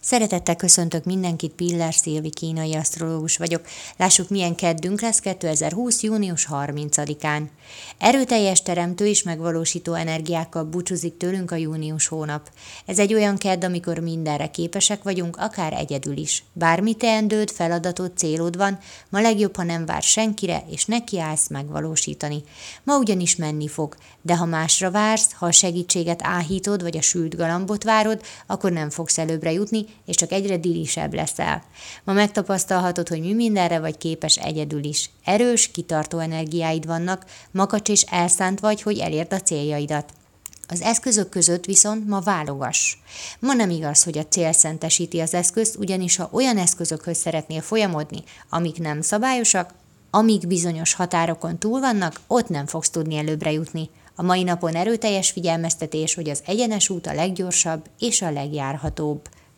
Szeretettel köszöntök mindenkit, Piller Szilvi kínai asztrológus vagyok. Lássuk, milyen keddünk lesz 2020. június 30-án. Erőteljes teremtő és megvalósító energiákkal búcsúzik tőlünk a június hónap. Ez egy olyan kedd, amikor mindenre képesek vagyunk, akár egyedül is. Bármi teendőd, feladatot, célod van, ma legjobb, ha nem vár senkire, és nekiállsz megvalósítani. Ma ugyanis menni fog, de ha másra vársz, ha a segítséget áhítod, vagy a sült galambot várod, akkor nem fogsz előbbre jutni, és csak egyre dilisebb leszel. Ma megtapasztalhatod, hogy mi mindenre vagy képes egyedül is. Erős, kitartó energiáid vannak, makacs és elszánt vagy, hogy elérd a céljaidat. Az eszközök között viszont ma válogass. Ma nem igaz, hogy a cél szentesíti az eszközt, ugyanis ha olyan eszközökhöz szeretnél folyamodni, amik nem szabályosak, amíg bizonyos határokon túl vannak, ott nem fogsz tudni előbbre jutni. A mai napon erőteljes figyelmeztetés, hogy az egyenes út a leggyorsabb és a legjárhatóbb.